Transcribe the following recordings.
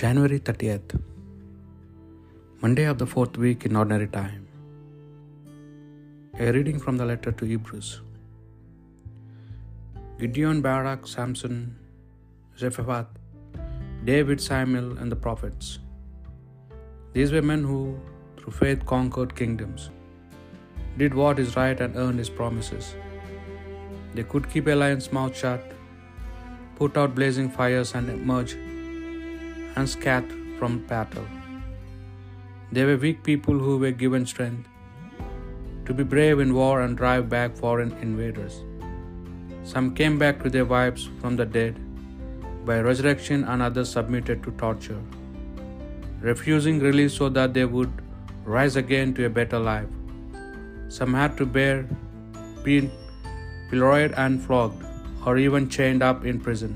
January 30th, Monday of the fourth week in Ordinary Time. A reading from the letter to Hebrews. Gideon, Barak, Samson, Jephthah, David, Samuel, and the prophets. These were men who, through faith, conquered kingdoms, did what is right, and earned his promises. They could keep a lion's mouth shut, put out blazing fires, and emerge unscathed from battle. They were weak people who were given strength to be brave in war and drive back foreign invaders. Some came back to their wives from the dead by resurrection, and others submitted to torture, refusing release so that they would rise again to a better life. Some had to bear being pilloried and flogged, or even chained up in prison.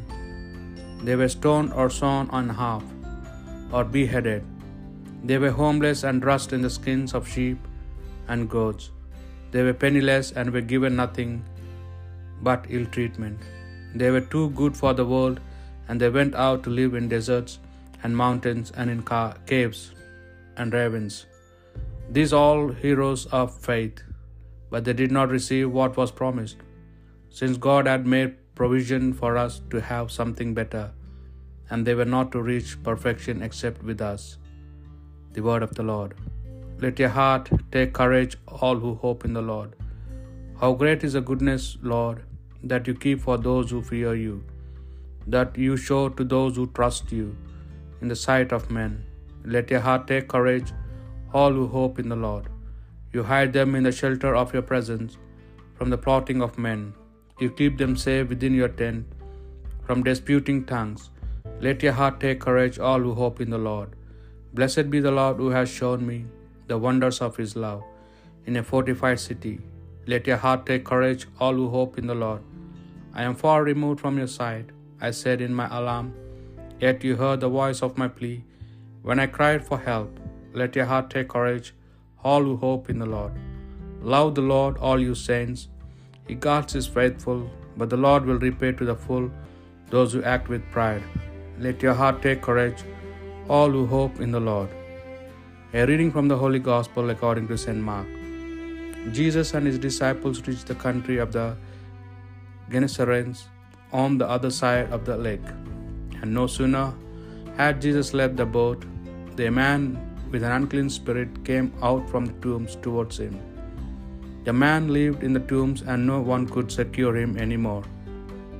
They were stoned or sawn in half, or beheaded. They were homeless and dressed in the skins of sheep and goats. They were penniless and were given nothing but ill treatment. They were too good for the world, and they went out to live in deserts and mountains and in ca- caves and ravines. These all heroes of faith, but they did not receive what was promised, since God had made provision for us to have something better, and they were not to reach perfection except with us. The word of the Lord. Let your heart take courage, all who hope in the Lord. How great is the goodness, Lord, that you keep for those who fear you, that you show to those who trust you in the sight of men. Let your heart take courage, all who hope in the Lord. You hide them in the shelter of your presence from the plotting of men. You keep them safe within your tent from disputing tongues. Let your heart take courage, all who hope in the Lord. Blessed be the Lord who has shown me the wonders of his love in a fortified city. Let your heart take courage, all who hope in the Lord. I am far removed from your sight, I said in my alarm, yet you heard the voice of my plea when I cried for help. Let your heart take courage, all who hope in the Lord. Love the Lord, all you saints. He guards his faithful, but the Lord will repay to the full those who act with pride. Let your heart take courage, all who hope in the Lord. A reading from the Holy Gospel according to St. Mark. Jesus and his disciples reached the country of the Gennesarenes on the other side of the lake. And no sooner had Jesus left the boat, the man with an unclean spirit came out from the tombs towards him. The man lived in the tombs, and no one could secure him any more,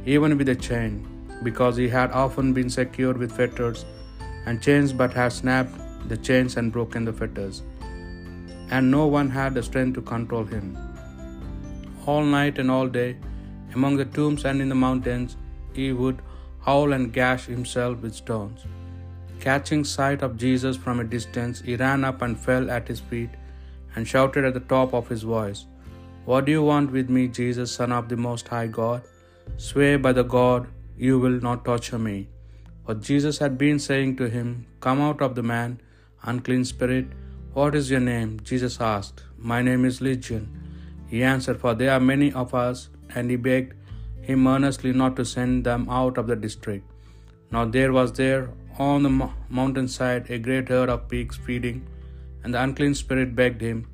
even with a chain, because he had often been secured with fetters and chains, but had snapped the chains and broken the fetters, and no one had the strength to control him. All night and all day, among the tombs and in the mountains, he would howl and gash himself with stones. Catching sight of Jesus from a distance, he ran up and fell at his feet and shouted at the top of his voice, What do you want with me, Jesus, Son of the Most High God? Swear by the God you will not torture me. For Jesus had been saying to him, Come out of the man, unclean spirit. What is your name? Jesus asked. My name is Legion. He answered, For there are many of us. And he begged him earnestly not to send them out of the district. Now there was there on the mountainside a great herd of pigs feeding, and the unclean spirit begged him,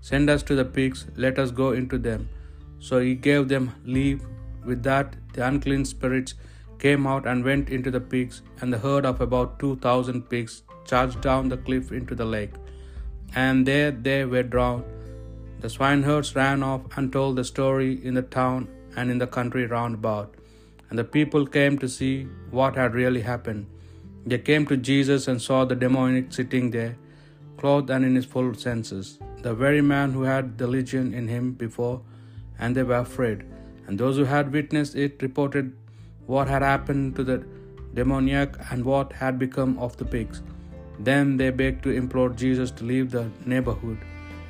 Send us to the pigs, let us go into them. So he gave them leave. With that, the unclean spirits came out and went into the pigs, and the herd of about two thousand pigs charged down the cliff into the lake, and there they were drowned. The swineherds ran off and told the story in the town and in the country round about, and the people came to see what had really happened. They came to Jesus and saw the demoniac sitting there, clothed and in his full senses, the very man who had the legion in him before, and they were afraid. And those who had witnessed it reported what had happened to the demoniac and what had become of the pigs. Then they begged to implore Jesus to leave the neighborhood.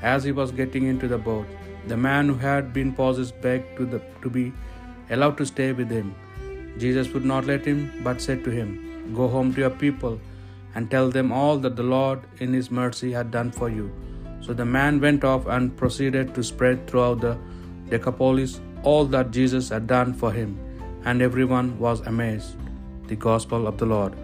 As he was getting into the boat, the man who had been possessed begged to, the, to be allowed to stay with him. Jesus would not let him, but said to him, Go home to your people and tell them all that the Lord in his mercy had done for you. So the man went off and proceeded to spread throughout the Decapolis all that Jesus had done for him, and everyone was amazed. The Gospel of the Lord.